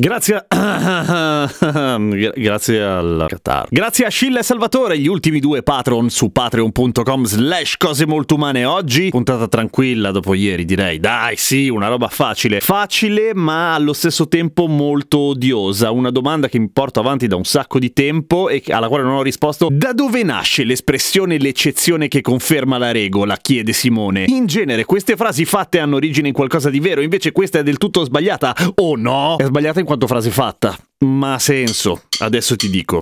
Grazie, grazie al Qatar. Grazie a Scilla e Salvatore, gli ultimi due patron su patreon.com slash cose molto umane oggi. Puntata tranquilla dopo ieri direi. Dai sì, una roba facile. Facile ma allo stesso tempo molto odiosa. Una domanda che mi porto avanti da un sacco di tempo e alla quale non ho risposto. Da dove nasce l'espressione l'eccezione che conferma la regola? chiede Simone. In genere queste frasi fatte hanno origine in qualcosa di vero, invece questa è del tutto sbagliata. O no? È sbagliata in quanto frase fatta, ma ha senso. Adesso ti dico.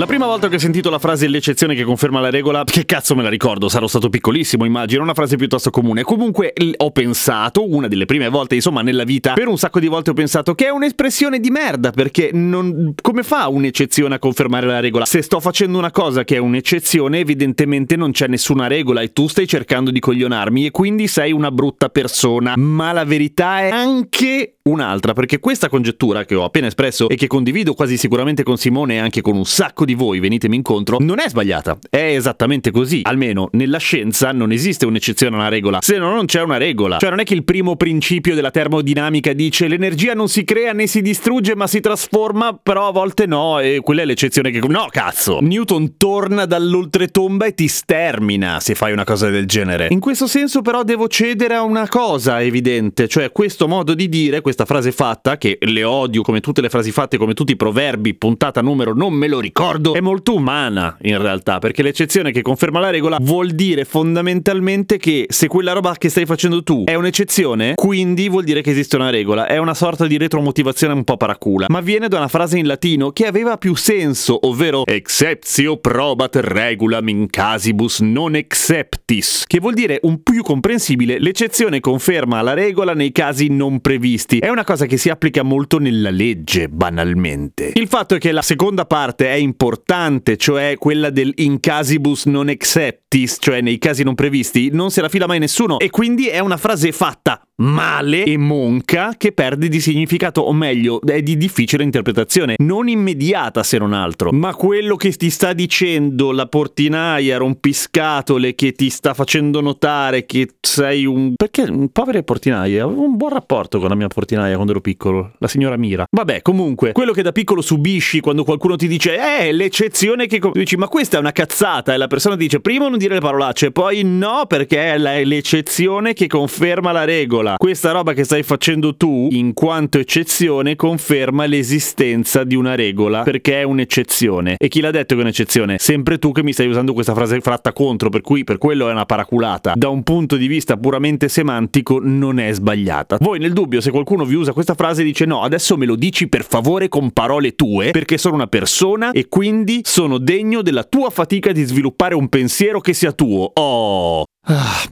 La prima volta che ho sentito la frase l'eccezione che conferma la regola, che cazzo me la ricordo, sarò stato piccolissimo, immagino, una frase piuttosto comune. Comunque ho pensato, una delle prime volte, insomma, nella vita, per un sacco di volte ho pensato che è un'espressione di merda, perché non... come fa un'eccezione a confermare la regola? Se sto facendo una cosa che è un'eccezione, evidentemente non c'è nessuna regola e tu stai cercando di coglionarmi e quindi sei una brutta persona. Ma la verità è anche un'altra, perché questa congettura che ho appena espresso e che condivido quasi sicuramente con Simone e anche con un sacco di voi, venitemi incontro, non è sbagliata. È esattamente così. Almeno nella scienza non esiste un'eccezione alla regola, se no non c'è una regola. Cioè non è che il primo principio della termodinamica dice l'energia non si crea né si distrugge ma si trasforma, però a volte no, e quella è l'eccezione che... No, cazzo! Newton torna dall'oltretomba e ti stermina se fai una cosa del genere. In questo senso però devo cedere a una cosa evidente, cioè questo modo di dire, questa frase fatta, che le odio come tutte le frasi fatte, come tutti i proverbi, puntata numero non me lo ricordo, è molto umana in realtà, perché l'eccezione che conferma la regola vuol dire fondamentalmente che se quella roba che stai facendo tu è un'eccezione, quindi vuol dire che esiste una regola, è una sorta di retromotivazione un po' paracula, ma viene da una frase in latino che aveva più senso, ovvero exceptio probat regulam in casibus non exceptis, che vuol dire un più comprensibile, l'eccezione conferma la regola nei casi non previsti. È una cosa che si applica molto nella legge, banalmente. Il fatto è che la seconda parte è importante, cioè quella del in casibus non exceptis, cioè nei casi non previsti, non se la fila mai nessuno. E quindi è una frase fatta male e monca che perde di significato, o meglio, è di difficile interpretazione, non immediata se non altro, ma quello che ti sta dicendo la portinaia rompiscatole che ti sta facendo notare che sei un... perché povere portinaie, avevo un buon rapporto con la mia portinaia quando ero piccolo, la signora Mira. Vabbè, comunque, quello che da piccolo subisci quando qualcuno ti dice eh, l'eccezione che... dici ma questa è una cazzata e la persona dice prima non dire le parolacce, poi no perché è l'eccezione che conferma la regola. Questa roba che stai facendo tu, in quanto eccezione, conferma l'esistenza di una regola perché è un'eccezione. E chi l'ha detto che è un'eccezione? Sempre tu che mi stai usando questa frase fratta contro, per cui per quello è una paraculata. Da un punto di vista puramente semantico non è sbagliata. Voi nel dubbio, se qualcuno vi usa questa frase dice no, adesso me lo dici per favore con parole tue, perché sono una persona e quindi sono degno della tua fatica di sviluppare un pensiero che sia tuo. Oh. Ah.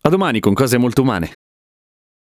A domani con cose molto umane.